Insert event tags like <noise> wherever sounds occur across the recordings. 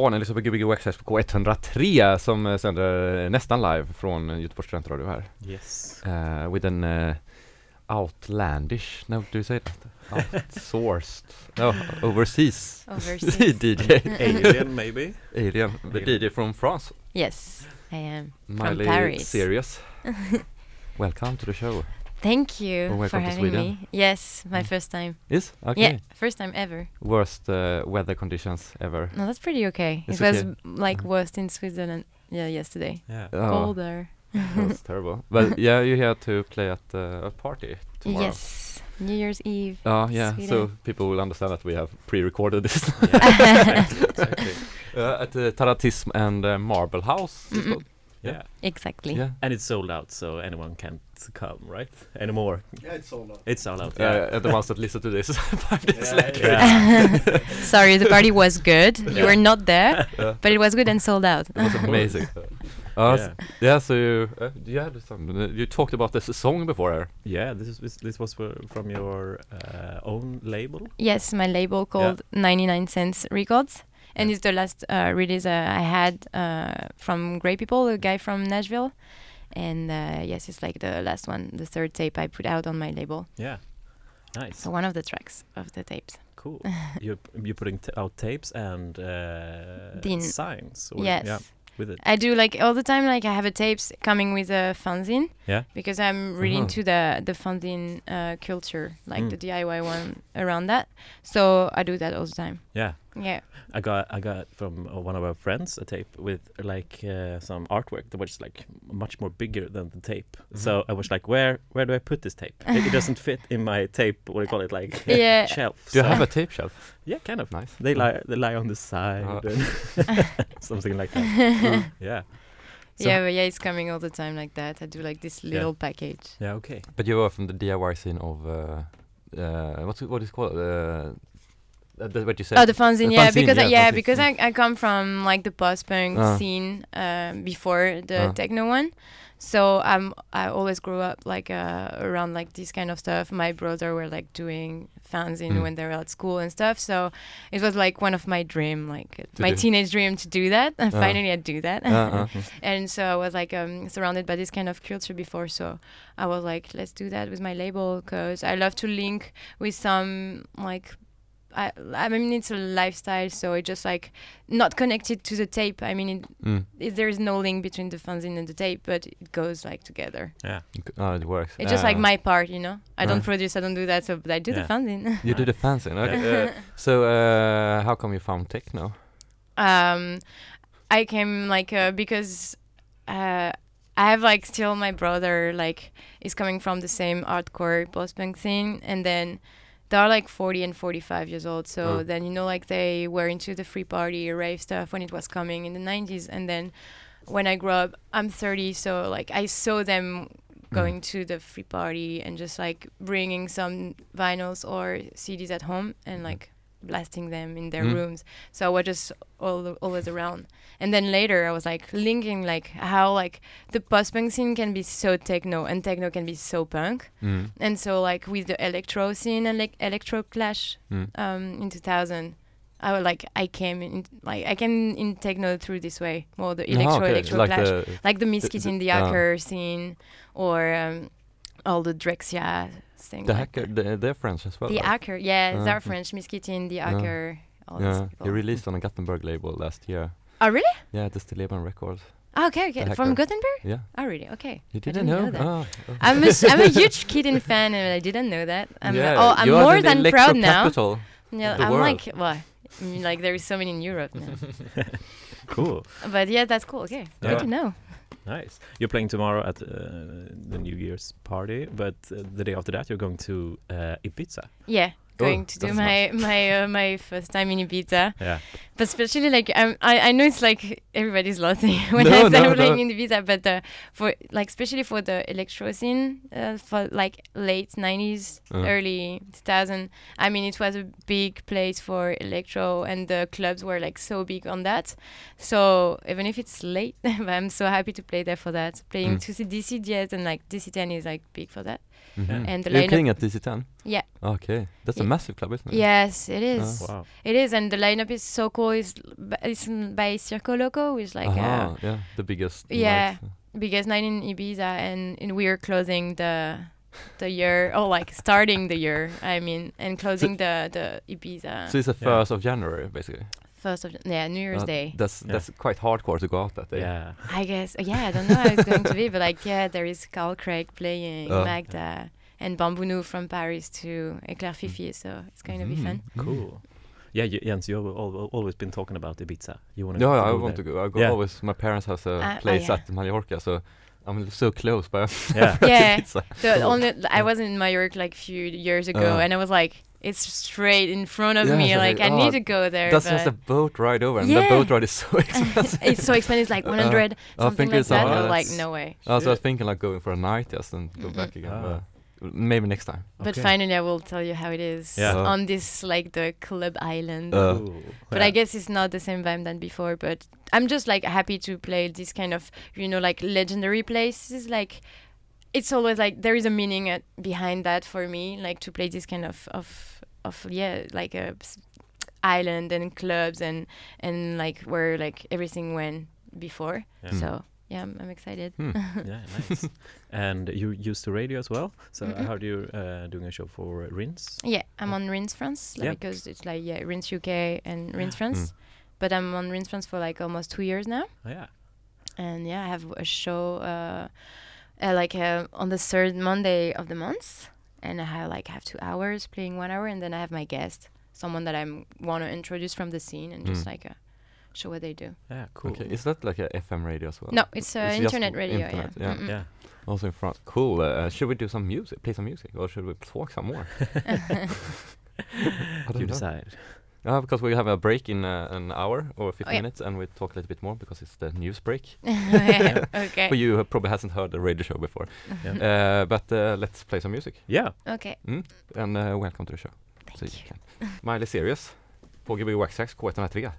Ja, ni lyssnar på Gbg Access på K103 som eh, sänder eh, nästan live från Göteborgs studentradio här. Yes. Uh, with an uh, outlandish, no, do you say that? Outsourced, no, overseas, Overseas. <laughs> DJ, Alien maybe? alien, the Alien. DJ from France, Yes, I am. Miley Paris. Serious. <laughs> Welcome to the show. Thank you Well, for having me. Yes, my Mm. first time. Yes, okay. Yeah, first time ever. Worst uh, weather conditions ever. No, that's pretty okay. It's it was okay. like worst in Switzerland. Yeah, yesterday. Yeah. Oh, Colder. that's <laughs> terrible. But yeah, you're here to play at uh, a party tomorrow. Yes, New Year's Eve. Oh yeah, so people will understand that we have pre-recorded this yeah. <laughs> exactly. uh, at the Taratism and uh, Marble House. Mm-mm. Called. Yeah. Exactly. Yeah. And it's sold out, so anyone can't come, right? Anymore. Yeah, it's sold out. It's sold out. Yeah, Yeah. and the ones that listen to this <laughs> five days Yeah, later. yeah. <laughs> Sorry, the party was good. You were not there, Yeah, but it was good and sold out. it was amazing. <laughs> Uh, yeah. yeah, so you, uh, you had some. Uh, you talked about this song before. Yeah, this is this, this was from your uh, own label. Yes, my label called 99 Cents Records. And it's the last uh, release uh, I had uh, from Grey People, a guy from Nashville. And uh, yes, it's like the last one, the third tape I put out on my label. Yeah. Nice. So one of the tracks of the tapes. Cool. <laughs> you're you're putting t- out tapes and uh, signs. Yes. Yeah. With it. I do like all the time. Like I have a tapes coming with a fanzine. Yeah. Because I'm really Uh-huh. into the the fanzine uh, culture, like Mm. the DIY one around that. So I do that all the time. Yeah. Yeah. I got I got from uh, one of our friends a tape with like uh, some artwork that was like much more bigger than the tape. So I was like, where where do I put this tape? it, it doesn't fit in my tape. What do you call it? Like <laughs> Yeah. shelf. Do you So- have a tape shelf? Yeah, kind of. Nice. They lie they lie on the side Uh. and <laughs> something like that. <laughs> yeah. So- yeah, but yeah, it's coming all the time like that. I do like this little package. Yeah. Okay. But you are from the DIY scene of uh, uh, what's it, what is called? Uh, uh, the, what you said? Oh, the fanzine, The yeah, because I, yeah, yeah, fanzine. because I, I come from like the post punk Ah. scene um, before the Ah. techno one, so I'm I always grew up like uh, around like this kind of stuff. My brother were like doing fanzine Mm. when they were at school and stuff, so it was like one of my dream, like To my teenage dream to do that, and <laughs> Ah. finally I do that. Uh, uh. <laughs> and so I was like um, surrounded by this kind of culture before. So I was like, let's do that with my label because I love to link with some like. I, I mean, it's a lifestyle, so it just like not connected to the tape. I mean, it, Mm. it, there is no link between the fanzine and the tape, but it goes like together. Yeah. Oh, it works. It's just like Uh, my part, you know. I Uh. don't produce, I don't do that, so but I do Yeah. the fanzine. <laughs> You do the fanzine. Okay. uh, <laughs> <laughs> so uh, how come you found techno? um i came like uh, because uh i have like still my brother like is coming from the same hardcore post-punk scene and then they're like 40 and 45 years old so Oh. then you know like they were into the free party rave stuff when it was coming in the 90s and then when i grew up i'm 30 so like i saw them going to the free party and just like bringing some vinyls or cds at home and like blasting them in their Mm. rooms so I was just all, always around and then later i was like linking like how like the post-punk scene can be so techno and techno can be so punk Mm. and so like with the electro scene and like electro clash Mm. um in 2000 I was like I came in like I came in techno through this way more the Ah, electro okay, electro like clash the like the Miss Kittin the ah. hacker scene or um, all the Drexciya thing the like hacker. The, they're French as well. the right? hacker yeah Ah, they're. French Miss Kittin the Yeah. hacker all Yeah, people. he released on a Gothenburg label last year. Oh really Yeah, the Stilleben Records. Ah, okay okay The from hacker. Gothenburg Yeah, oh really okay you didn't, didn't know know? that. Oh. I'm a, s- I'm a <laughs> huge Kittin fan and I didn't know that I'm yeah, oh I'm you are more the than electro proud now capital. yeah the I'm world. like well I mean, like there is so many in Europe now <laughs> Cool. but yeah that's cool okay Yeah. good to know Nice. You're playing tomorrow at uh, the New Year's party, but uh, the day after that you're going to uh, Ibiza. yeah Oh, going to do my my uh, my first time in Ibiza Yeah. But especially like um, I I know it's like everybody's laughing <laughs> when No, I start no, playing no. in Ibiza, but uh, for like especially for the electro scene uh, for like late '90s, Uh. early 2000. I mean, it was a big place for electro, and the clubs were like so big on that. So even if it's late, <laughs> I'm so happy to play there for that. Playing Mm. to see DC Jazz and like DC10 is like big for that. Mhm. And the You're lineup- playing at DC10. Yeah. Okay, that's a Mm. massive club, isn't it? Yes, it is. Wow. It is, and the lineup is so cool. It's, b- it's mm, by Circo Loco, which is like uh, Aha, yeah, the biggest. Yeah. night. biggest night in Ibiza, and, and we are closing the the year, oh, like starting the year. I mean, and closing the the Ibiza So it's the Yeah. first of January, basically. First of yeah New Year's Uh, Day. That's Yeah. that's quite hardcore to go out that day. Yeah. I guess yeah, I don't know how it's going to be, but like yeah, there is Carl Craig playing, Oh. Magda, and Bambounou from Paris to Eclair Fifi, so it's going to be fun. Mm. Cool. Yeah, you, Jens, you've always been talking about Ibiza. You want to? Yeah, I want to go. I go Yeah. always. My parents has a oh, place yeah. at Mallorca, so I'm so close. But Yeah. <laughs> Yeah. pizza. The <laughs> only I was in Mallorca like a few years ago, Uh. and I was like, it's straight in front of Yeah, me. so Like like, I oh, need to go there. That's just a boat ride over, and Yeah. the boat ride is so <laughs> expensive. it's so expensive, It's like Uh, 100 I something think like it's that. uh, I like, no way. I was Shit. thinking like going for a night just and go Mhm. back again. Ah. but maybe next time. But Okay. finally, I will tell you how it is Yeah. Uh. on this like the club island. Uh, Ooh, but yeah. I guess it's not the same vibe than before. But I'm just like happy to play this kind of you know like legendary places. Like it's always like there is a meaning at, behind that for me. Like to play this kind of of of yeah like a island and clubs and and like where like everything went before. Yeah. Mm. So yeah, I'm, I'm excited. Hmm. <laughs> yeah, nice. and you used to radio as well. So I Mhm. heard you uh, doing a show for uh, Rinse. Yeah, I'm on Rinse France like, Yeah. because it's like yeah Rinse UK and Rinse France, but I'm on Rinse France for like almost two years now, Oh, yeah. and yeah, I have a show uh, uh, like uh, on the third Monday of the month, and I have like have two hours playing one hour, and then I have my guest, someone that I want to introduce from the scene and just Mm. like uh, show what they do. Yeah, cool. Okay, is that like a FM radio as well? No, it's uh, It's internet radio. internet, yeah. yeah. Mm-mm. Yeah. Also in France. Cool. Uh, should we do some music? Play some music, or should we talk some more? <laughs> <laughs> I don't You know. decide. Yeah, because we have a break in uh, an hour or 15 Oh, yeah. minutes, and we talk a little bit more because it's the news break. <laughs> okay. <laughs> For you who probably hasn't heard the radio show before. Yeah. <laughs> Uh, but uh, let's play some music. Yeah. Okay. Mm? And uh, welcome to the show. Thank So you you. can. Miley Serious på GB Wax Trax K103.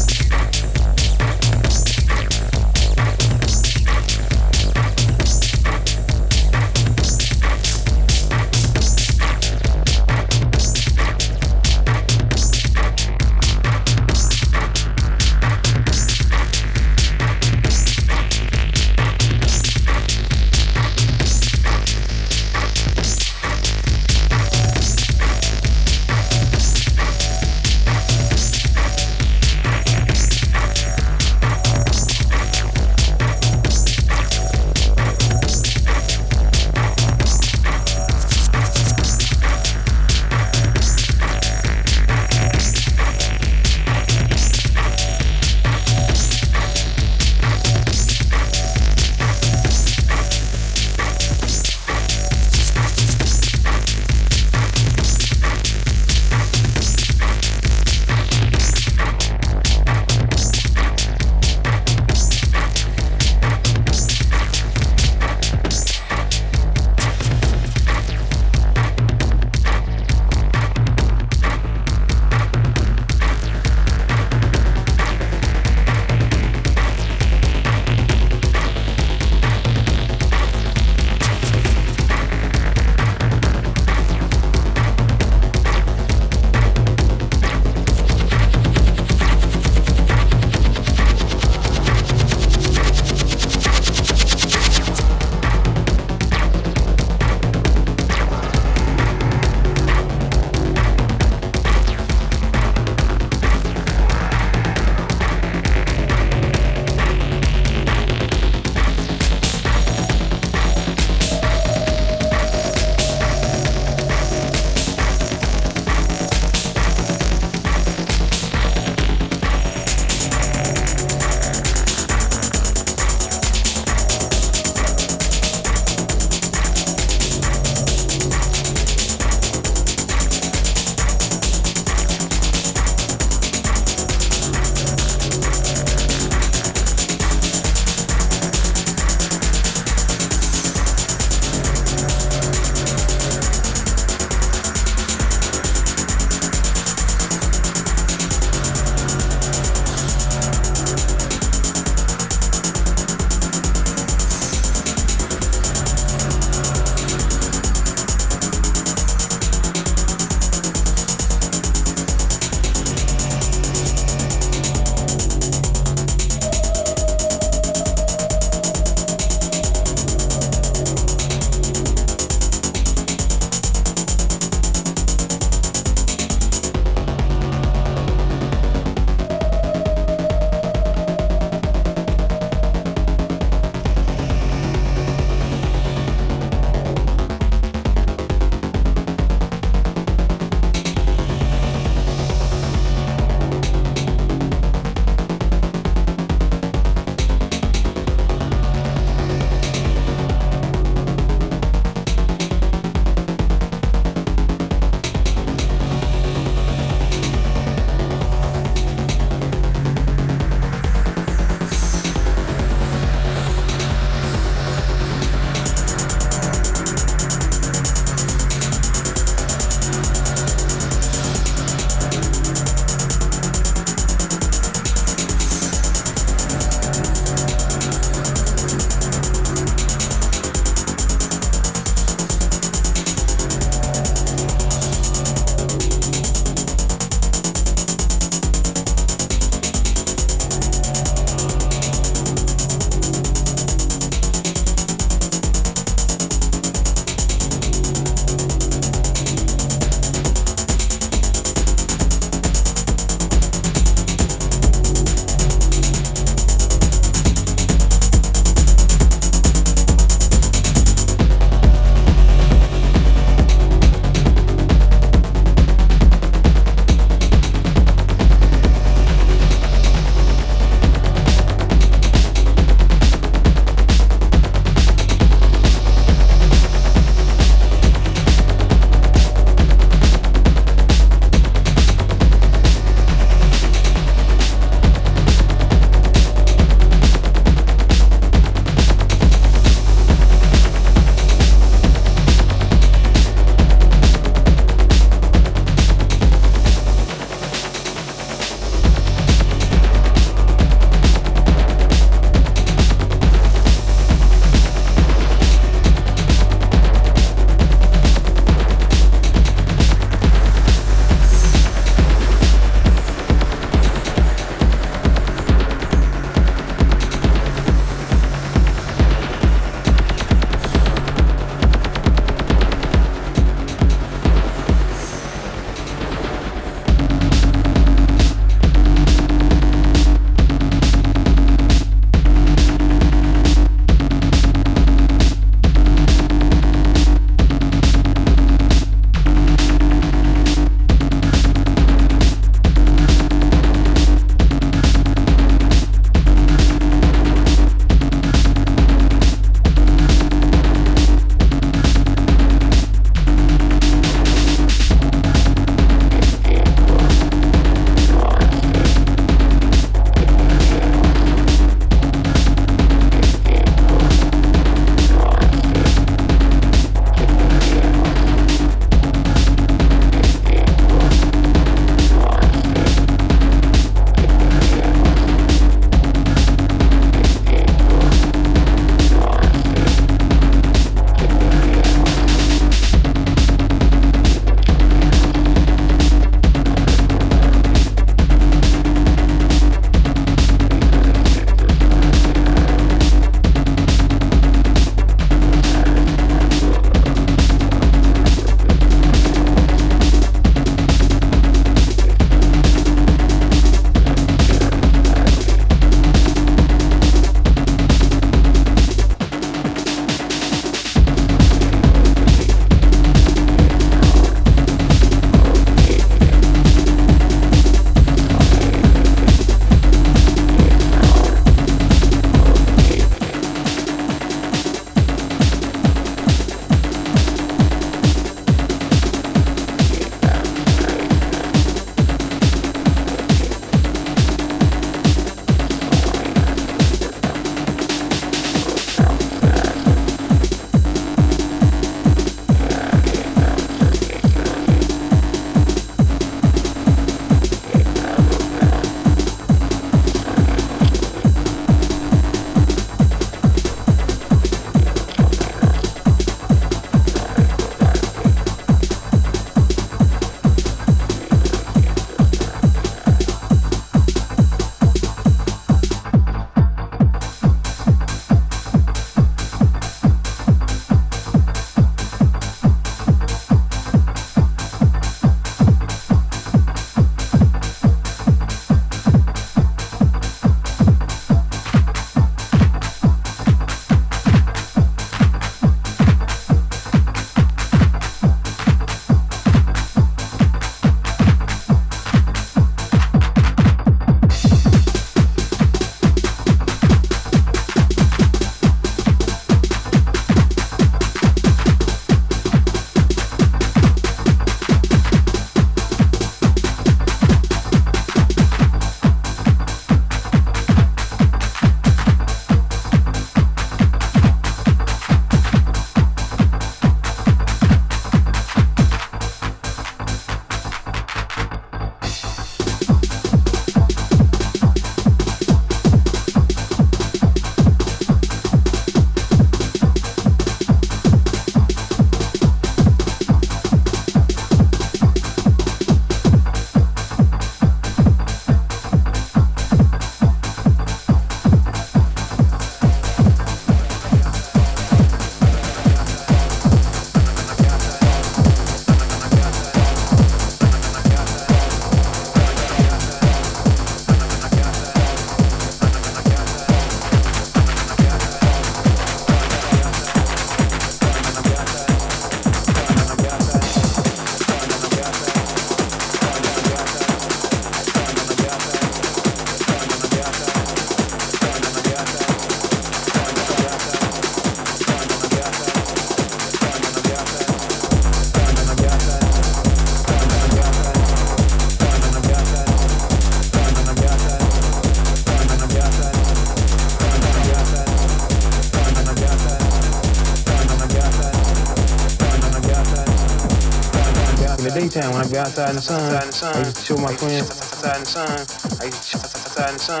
Daytime when I be outside in the sun. I used to chill with my friends outside in the sun. I used to chill outside in the sun.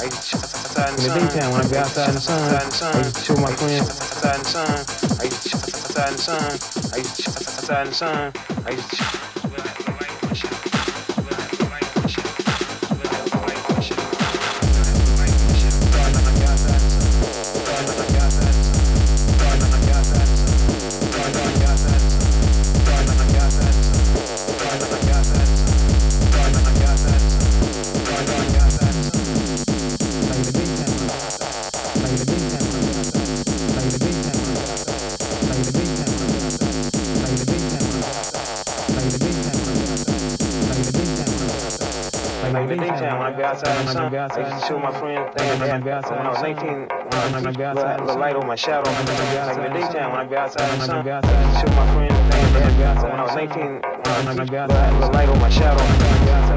I used to chill outside in the sun. In the daytime when I be outside in the sun. I used to chill with my friends outside in the sun. I used to chill outside in the sun. I used to chill outside in the sun. I used to chill. I used to show my friends things when I was 18, when I was outside, little light on my shadow. Like the daytime when I be outside in the sun, I used to show my friends things when I was 18, when I was little light on my shadow.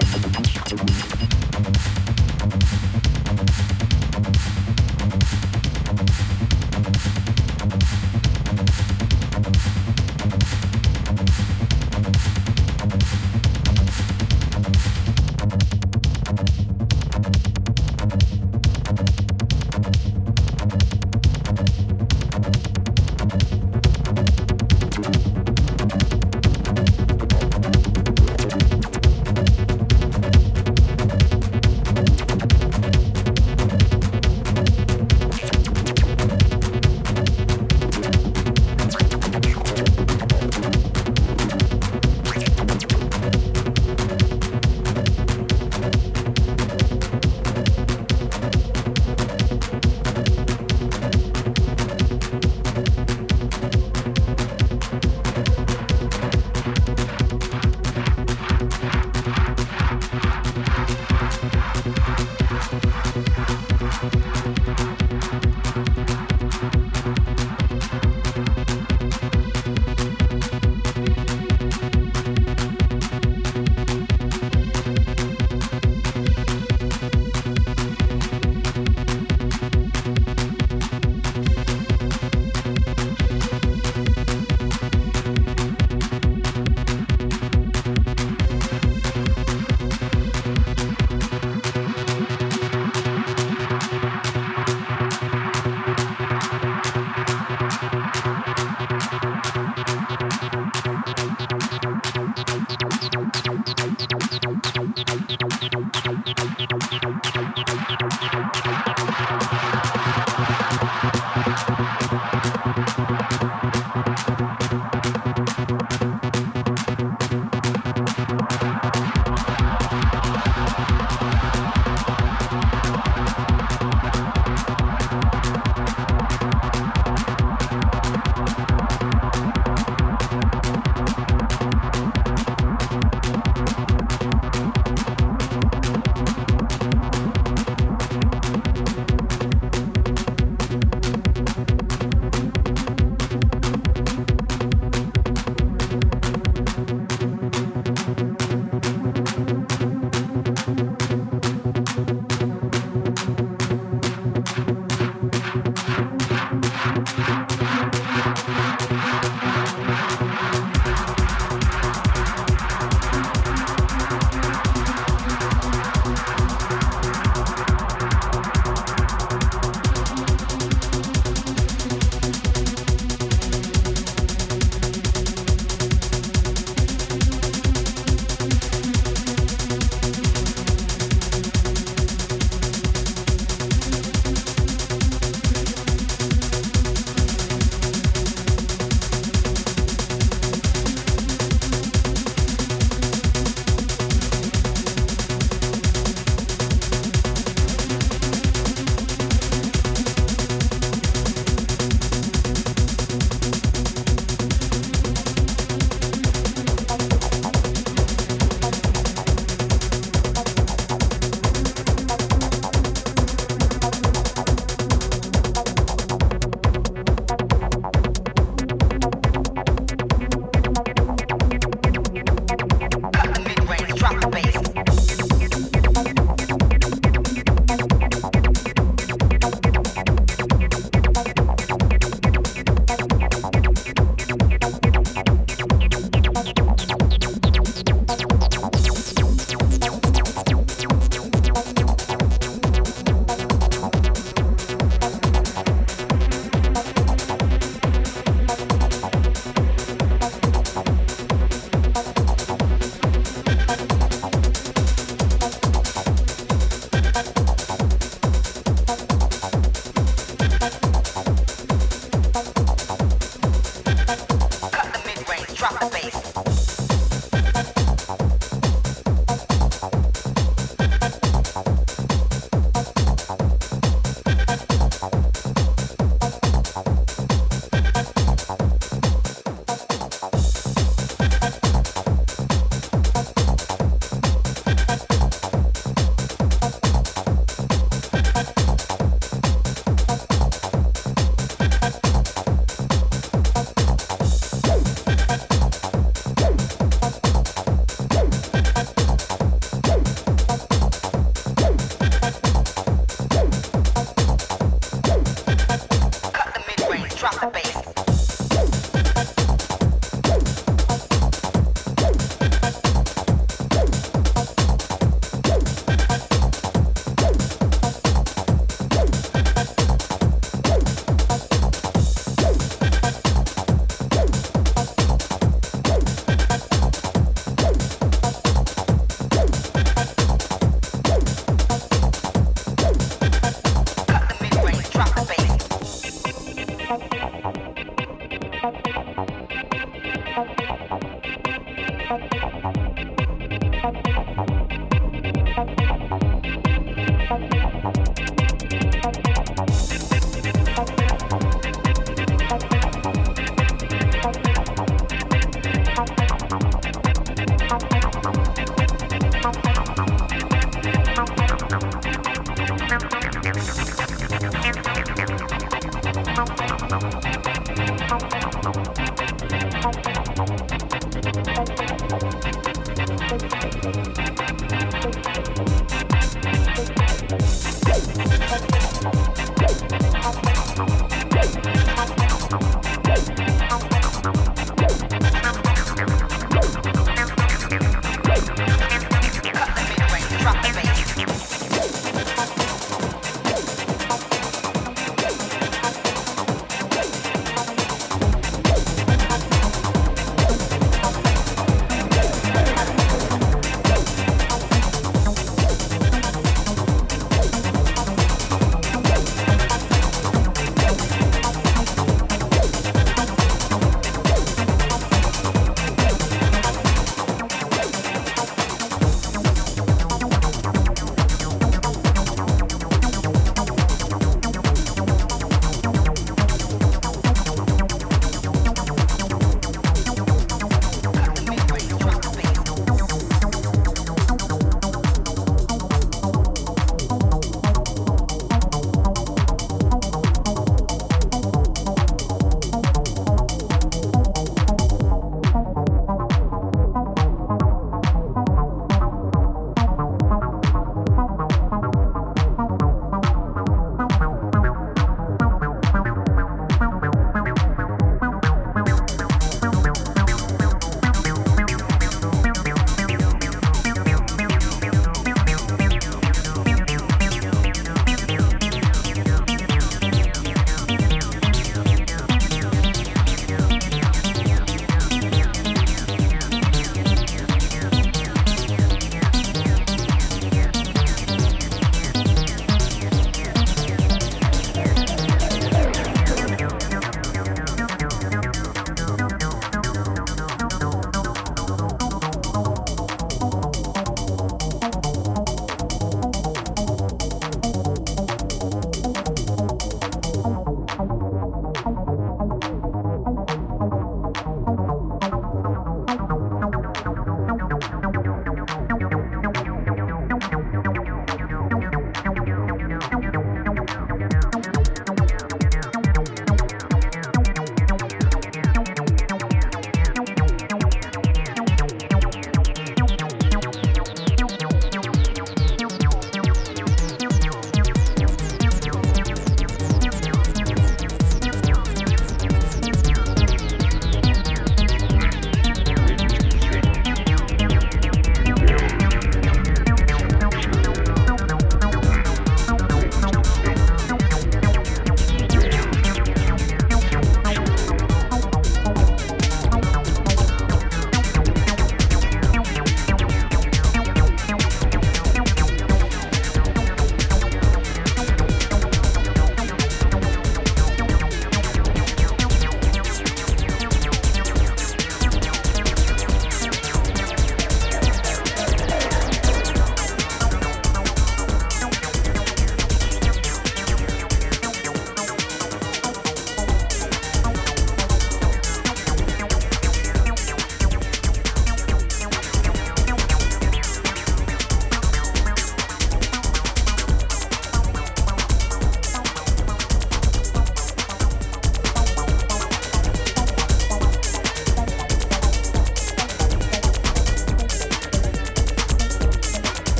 ちょっと待って。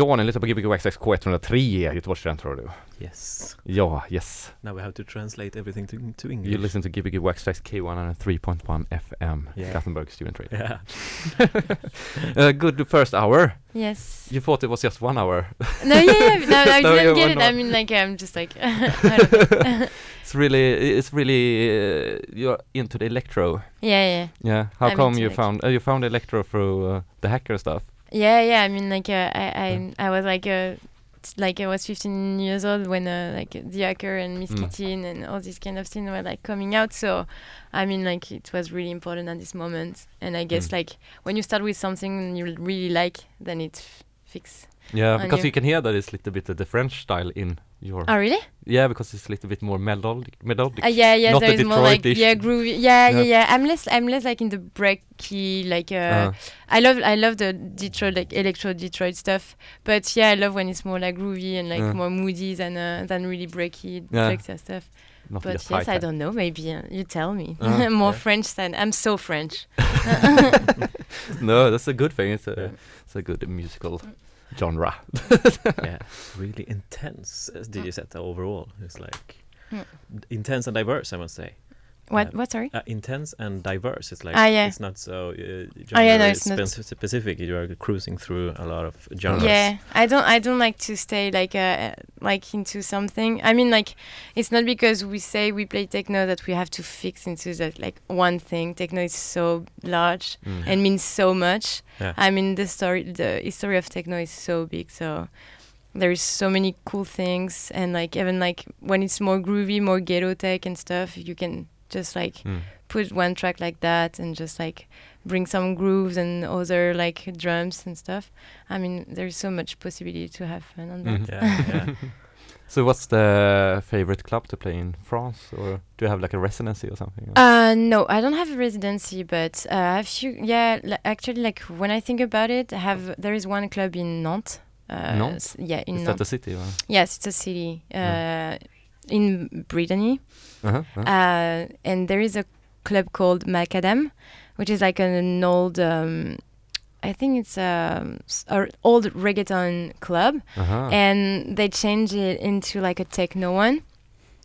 Ja, ni lyssnar på Gbg Waxx K103 Göteborgs studentradio. Yes. Ja, yes. Now we have to translate everything to, to You English. listen to Gbg Waxx K103.1 FM, Yeah. Gothenburg student radio. Yeah. <laughs> uh, good first hour. Yes. You thought it was just one hour. No, yeah, yeah. No, <laughs> I No, didn't you get were it. I not. mean, like, I'm just like, <laughs> I don't know. It's really, it's really, uh, you're into the electro. yeah, yeah. Yeah. How I'm come you electro. found, uh, you found electro through uh, the hacker stuff? Yeah, yeah. I mean, like, uh, I, I, I was like, uh, like I was 15 years old when, uh, like, The Hacker and Miss Mm. Kittin and all these kind of things were like coming out. So, I mean, like, it was really important at this moment. And I guess, Mm. like, when you start with something you really like, then it f- fix. Yeah, because you. you can hear that it's a little bit of the French style in your. Oh really? Yeah, because it's a little bit more melodic. melodic. Uh, yeah, yeah. Not there the is more like yeah, groovy. Yeah, yeah, Yeah. yeah. I'm less, I'm less like in the breaky, like uh, Uh, I love, I love the Detroit, like electro Detroit stuff. But yeah, I love when it's more like groovy and like Yeah. more moody than uh, than really breaky, Yeah. stuff. not But yes, I don't know. Maybe uh, you tell me. Uh, <laughs> more yeah. French than I'm so French. <laughs> No, that's a good thing. It's a it's a good musical genre. <laughs> yeah, really intense. uh, Did you set overall? It's like Hmm. intense and diverse. I must say. What? Yeah. What? Sorry. Uh, intense and diverse. It's like Ah, yeah. it's not so uh, Oh, yeah, no, it's not- specific. You are cruising through a lot of genres. Yeah, I don't. I don't like to stay like uh, like into something. I mean, like it's not because we say we play techno that we have to fix into that like one thing. Techno is so large Mm. and means so much. Yeah. I mean, the story, the history of techno is so big. So there is so many cool things, and like even like when it's more groovy, more ghetto tech and stuff, you can just like Mm. put one track like that and just like bring some grooves and other like drums and stuff. I mean, there's so much possibility to have fun on that. Mhm. Yeah, yeah. <laughs> So, what's the favorite club to play in France, or do you have like a residency or something? or- Uh, no, I don't have a residency, but uh, I have few. Yeah, li- actually, like when I think about it, I have there is one club in Nantes. Uh, Nantes? s- Yeah, in Is that Nantes. the city? Or? yes, it's a city uh, Yeah. in Brittany. Uh-huh. uh-huh. Uh, and there is a club called Macadam, which is like an old, um, I think it's s- a old reggaeton club, uh-huh. and they changed it into like a techno one.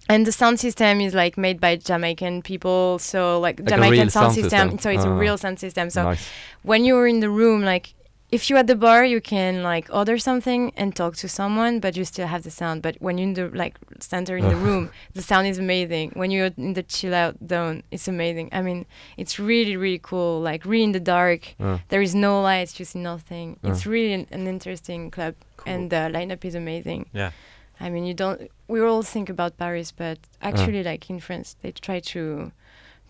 And the sound system is like made by Jamaican people, so like, Like Jamaican sound, sound system. system. So it's a Ah. real sound system. So nice. when you're in the room, like if you're at the bar, you can like order something and talk to someone, but you still have the sound. But when you're in the like center in the room, the sound is amazing. When you're in the chill out zone, it's amazing. I mean, it's really really cool. Like really in the dark, Uh, there is no lights, you see nothing. It's Uh. really an, an interesting club, Cool. and the lineup is amazing. Yeah. I mean, you don't. We all think about Paris, but actually, like in France, they try to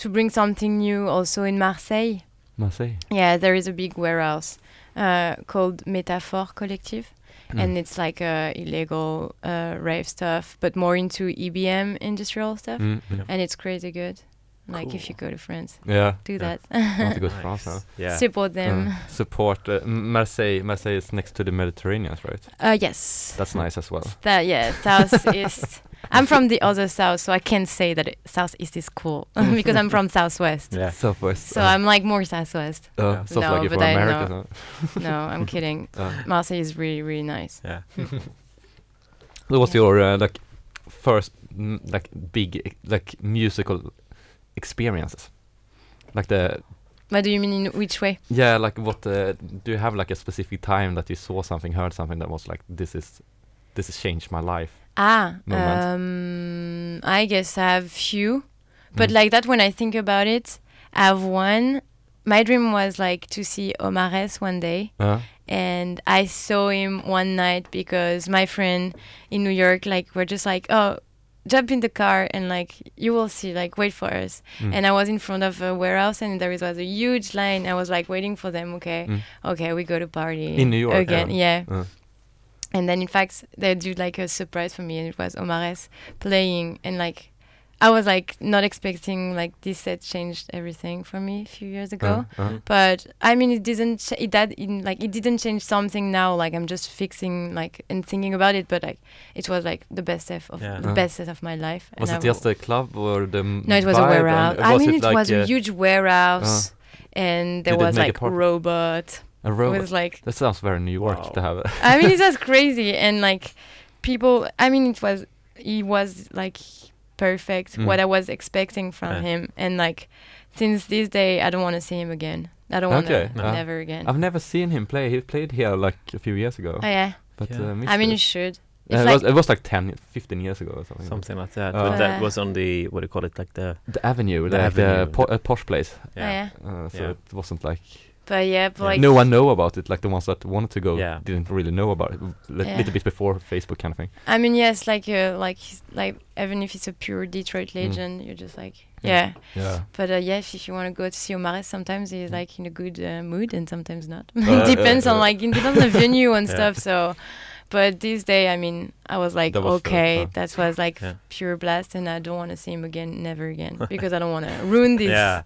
to bring something new. Also in Marseille, Marseille. yeah, there is a big warehouse uh, called Metaphor Collective, Mm. and it's like uh, illegal uh, rave stuff, but more into EBM industrial stuff, Mm, mm. and it's crazy good. Like if you go to France, Yeah. do Yeah. that. I want to go to <laughs> France now. Yeah. Support them. Uh, support uh, Marseille. Marseille is next to the Mediterranean, right? Uh, yes. That's nice as well. That yeah, southeast. <laughs> I'm from the other south, so I can't say that it, southeast is cool <laughs> because I'm from southwest. Yeah. Southwest. So uh, I'm like more southwest. Uh, Yeah. sounds No, like but I America. know. <laughs> No, I'm <laughs> kidding. Uh, Marseille is really really nice. Yeah. what was Yeah. your uh, like first like big like musical experiences? Like the What do you mean in which way? yeah, like what uh, do you have like a specific time that you saw something, heard something that was like this is this has changed my life? Ah, um, I guess I have few, but Mm. like that when I think about it, I have one. My dream was like to see Omar-S one day, Uh, and I saw him one night because my friend in New York like were just like, oh, jump in the car and like you will see, like wait for us. mm. And I was in front of a warehouse and there was a huge line. I was like waiting for them. Okay, Mm. okay, we go to party In New York, again. yeah. Yeah. Uh. And then in fact they did like a surprise for me and it was Omar-S playing and like I was like not expecting like this set changed everything for me a few years ago. Uh, uh, But I mean, it didn't. Ch- it that in like it didn't change something now. Like I'm just fixing like and thinking about it. But like it was like the best set of Yeah. the Uh. best set of my life. and was I it just a club or the no, it was a warehouse. I mean, it, like was a huge warehouse, and there was like robot. A It robot? was like That sounds very New York Wow. to have. I mean, it was <laughs> crazy, and like people. I mean, it was he was like perfect. Mm. What I was expecting from Yeah. him, and like since this day, I don't want to see him again. I don't want to Okay, uh, never again. I've never seen him play. He played here like a few years ago, oh yeah, but Yeah. uh, I mean, it. you should. Uh, It's it, was, it was like 10, 15 years ago or something. Something like that. Uh, but Uh, that was on the what do you call it? Like the The Avenue, The like the po- uh, posh place. Oh, yeah. Uh, so Yeah. it wasn't like but yeah, but Yeah. like no one know about it. Like the ones that wanted to go Yeah. didn't really know about it. A Yeah. little bit before Facebook kind of thing. I mean, yes, like uh, like like even if it's a pure Detroit Mm. legend, you're just like Yeah. yeah. Yeah. But uh, yeah, if, if you want to go to see Omar-S, sometimes he's like in a good uh, mood and sometimes not. Uh, <laughs> it depends uh, on uh. like it depends on the venue and <laughs> Yeah. stuff. So, but this day, I mean, I was like, That was the- okay, uh. that was like Yeah. pure blast, and I don't want to see him again, never again, <laughs> because I don't want to ruin this Yeah.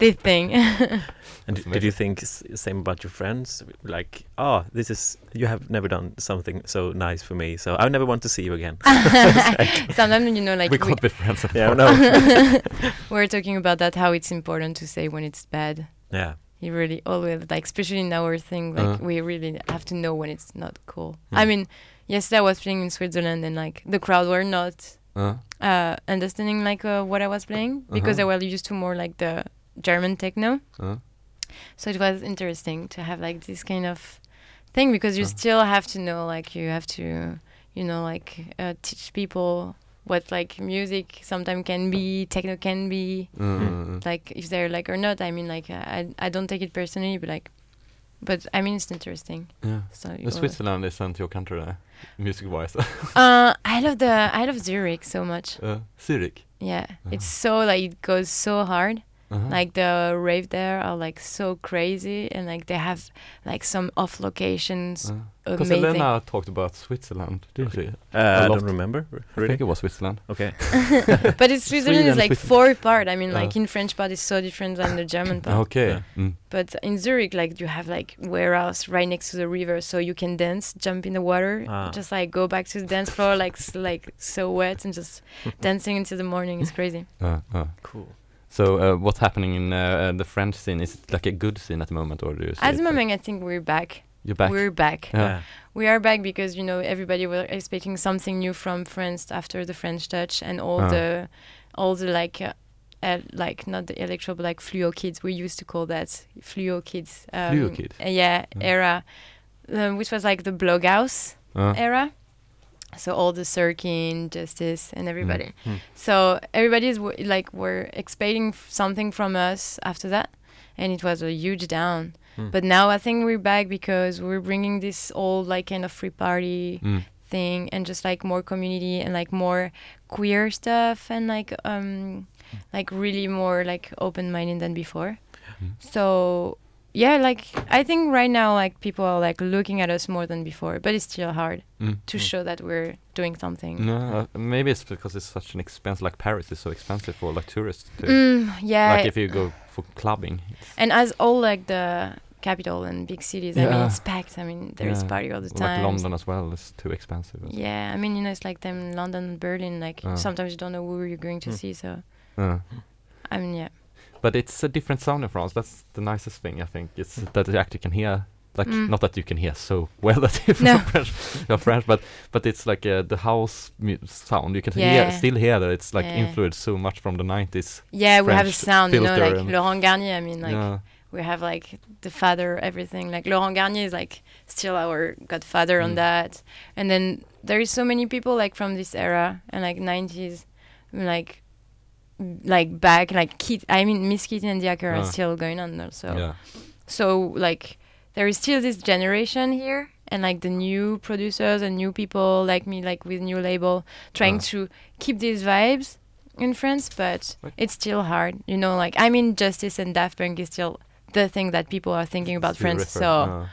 This thing. <laughs> And d- did you think s- same about your friends? Like, oh, this is you have never done something so nice for me, so I never want to see you again. <laughs> <laughs> Sometimes you know, like we we, can't be friends yeah, anymore. no. we're talking about that how it's important to say when it's bad. yeah. You really always like, especially in our thing, like Uh-huh. we really have to know when it's not cool. I Mm. mean, yesterday I was playing in Switzerland and like the crowd were not Uh, uh, understanding like uh, what I was playing because Uh-huh. they were used to more like the German techno. uh, So it was interesting to have like this kind of thing because you Uh-huh. still have to know like you have to you know like uh, teach people what like music sometimes can be, techno can be, uh, like if they're like or not. I mean like I I don't take it personally, but like, but I mean it's interesting. yeah. So Uh, Switzerland isn't your country, uh, <laughs> music wise. <laughs> Uh, I love the I love Zurich so much. uh, Zurich. Yeah, it's so like it goes so hard. Uh-huh. Like the rave there are like so crazy, and like they have like some off locations. Because amazing. Elena talked about Switzerland, didn't she? Uh, I don't remember. r- I Really? think it was Switzerland. Okay. <laughs> <laughs> but it's Switzerland is like Switzerland. four part. I mean, Uh. like in French part is so different than the German part. Okay. Yeah. Mm. But in Zurich, like you have like warehouse right next to the river, so you can dance, jump in the water, Ah. just like go back to the dance floor, like s- like so wet and just <laughs> dancing until the morning. It's crazy. Uh, uh. Cool. So, uh, what's happening in uh, uh, the French scene? Is it like a good scene at the moment, or do you? At it the like- moment, I think we're back. you're back. We're back. Yeah. Yeah. We are back because you know everybody was expecting something new from France after the French Touch and all Ah. the, all the like, uh, uh, like not the electro but like fluo kids. We used to call that fluo kids. Um, Fluo kids? uh, yeah, Mm. era, um, which was like the bloghouse Uh, era. So all the Surkin, Justice, and everybody. Mm. So everybody's w- like were expecting f- something from us after that, and it was a huge down. Mm. But now I think we're back because we're bringing this old like kind of free party mm. thing and just like more community and like more queer stuff and like um like really more like open minded than before. Mm. So yeah, like I think right now like people are like looking at us more than before, but it's still hard Mm. to Mm. show that we're doing something. No, uh, maybe it's because it's such an expense. Like Paris is so expensive for like tourists. To, Mm, yeah, like if you go for clubbing. and as all like the capital and big cities, I mean it's packed. I mean there is Yeah. party all the time. Like. London as well is too expensive. Yeah, I mean you know it's like them London, and Berlin. Like Uh. sometimes you don't know who you're going to Mm. see. So Uh, I mean yeah. But it's a different sound in France. That's the nicest thing I think. It's that you actually can hear. Like Mm. not that you can hear so well <laughs> that you're No. French, you're French, but but it's like uh, the house sound. You can hear, still hear that it's like Yeah. influenced so much from the 90s. Yeah, we have a sound, you know, like Laurent Garnier. I mean, like yeah. we have like the father, everything. Like Laurent Garnier is like still our godfather on Mm. that. And then there is so many people like from this era and like 90s, like like back, like Kit. I mean, Miss Kittin and The Hacker Ah. are still going on. So yeah. so like there is still this generation here and like the new producers and new people like me like with new label trying Ah. to keep these vibes in France but Right. it's still hard you know like I mean Justice and Daft Punk is still the thing that people are thinking about To France refer- so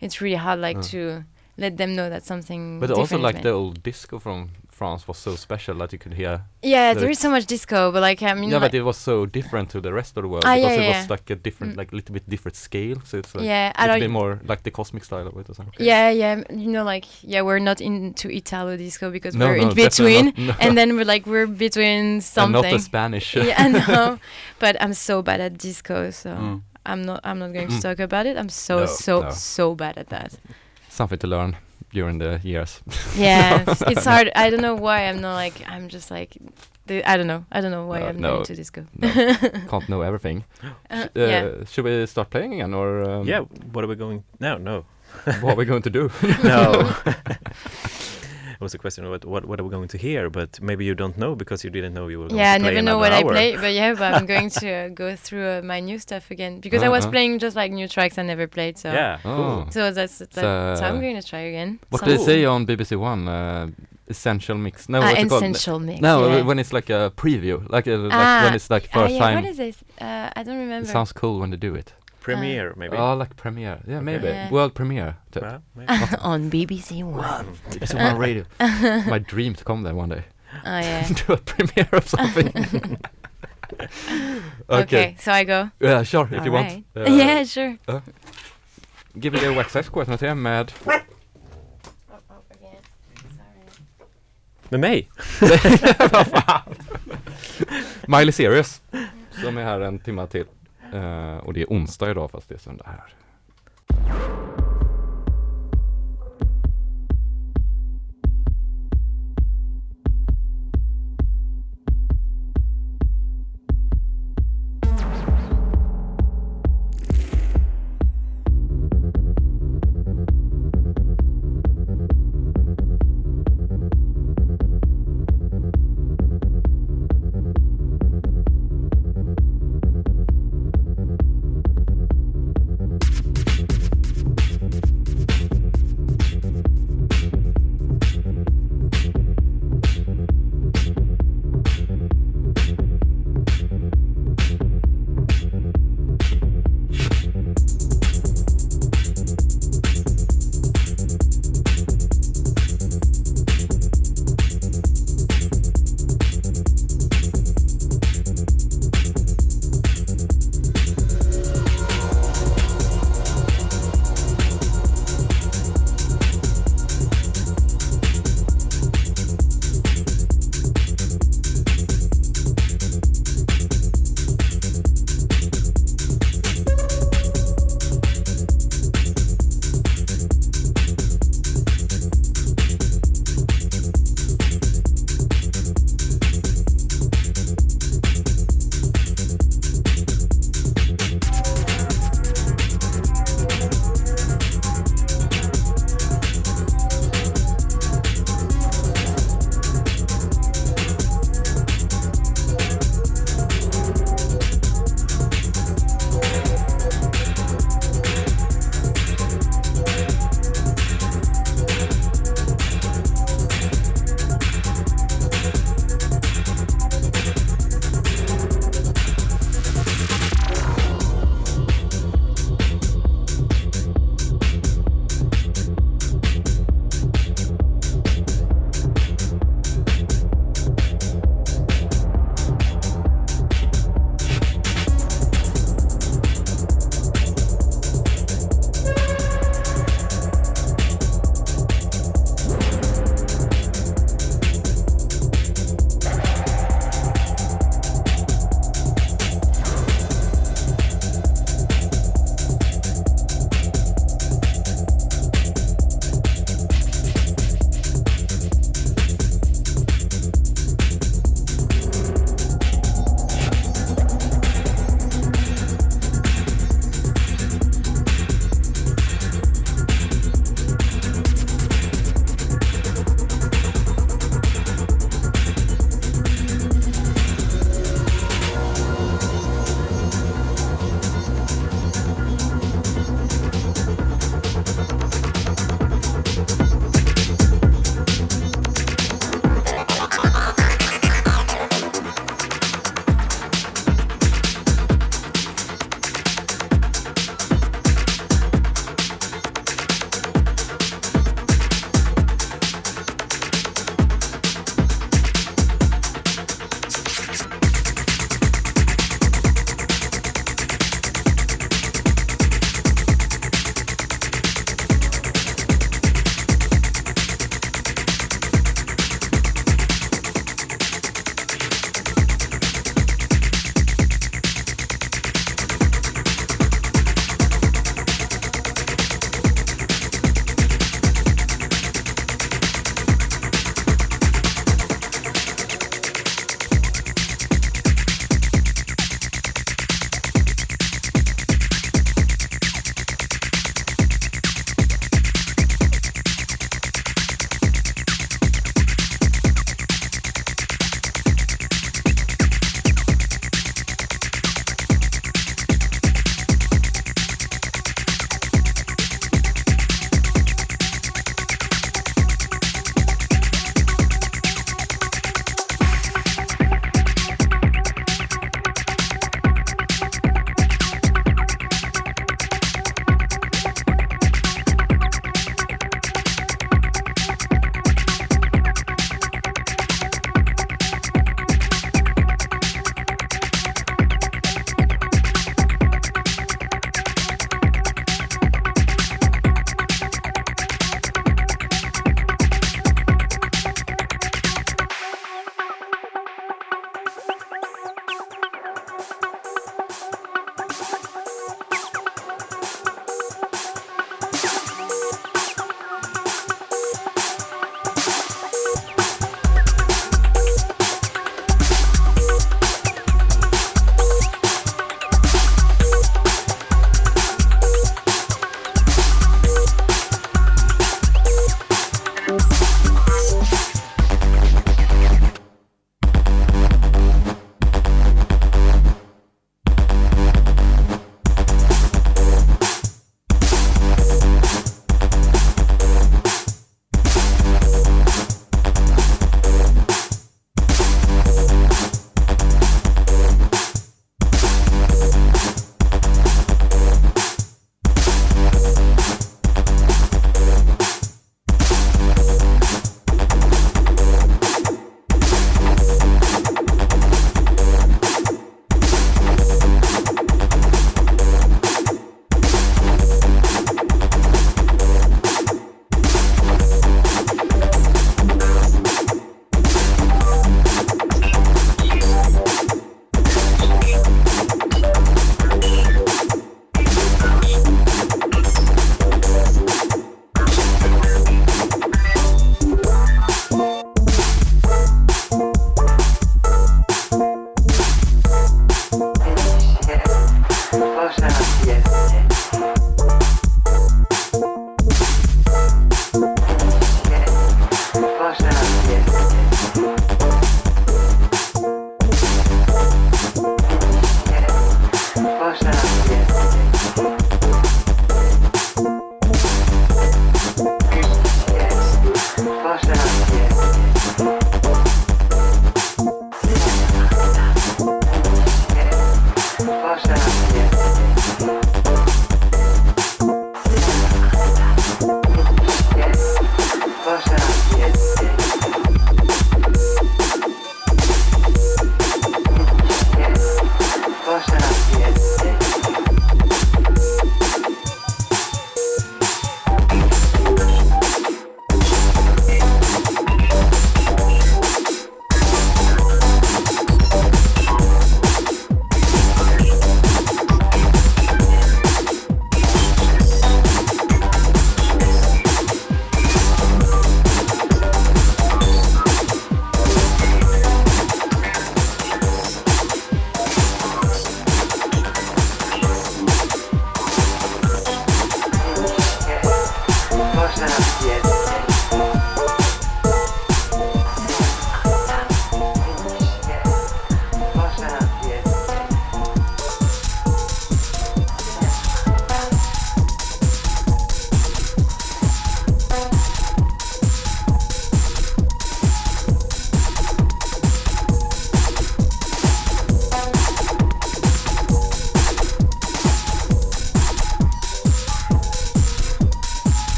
it's really hard like Ah. to let them know that something But also like made. the old disco from France was so special that you could hear. yeah the- there is so much disco but like I mean yeah, like, but it was so different to the rest of the world Ah, because yeah, it yeah, was like a different, Mm. like a little bit different scale. So it's like yeah a I little bit more like the cosmic style of it or something. yeah yeah you know like yeah we're not into Italo disco because No, we're no, in between not, <laughs> no. and then we're like we're between And something. not the Spanish. <laughs> yeah, <laughs> no, but I'm so bad at disco, so Mm. I'm not. I'm not going to Mm. talk about it. I'm so No, so no. so bad at that. Something to learn during the years. Yeah, <laughs> it's hard. I don't know why I'm not like. I'm just like. The, I don't know. I don't know why No, I'm no. going to disco. No, <laughs> Can't know everything. Uh, Uh, yeah. Should we start playing again, or um, yeah. What are we going? No, no, what are we going to do? <laughs> no. Was a question what, what what are we going to hear? But maybe you don't know because you didn't know you were going Yeah, I to play never know another what I play, but yeah, but I'm going to uh, <laughs> go through uh, my new stuff again because I was Uh-huh. playing just like new tracks I never played. So Yeah, cool. Oh. so that's that, So, so I'm uh, going to try again. What So- do they say on BBC One? Uh, essential mix? No, Ah, what's it called? mix. No, yeah. when it's like a preview, like, uh, like Ah, when it's like Ah, first yeah, time. What is this? Uh, I don't remember. It sounds cool when they do it. Premiere maybe. Oh, like premiere. Yeah, maybe Yeah. world premiere. typ. Yeah, maybe. <laughs> on BBC One. BBC One radio. My dream to come there one day. Oh yeah. <laughs> do a premiere of something. <laughs> okay. okay. so I go. Yeah, sure, if you Alright. want. Uh, yeah, sure. Gbg Waxxax till med Med mig? Miley Cyrus. Som är här en timma till. Eh, och det är onsdag idag fast det är söndag här.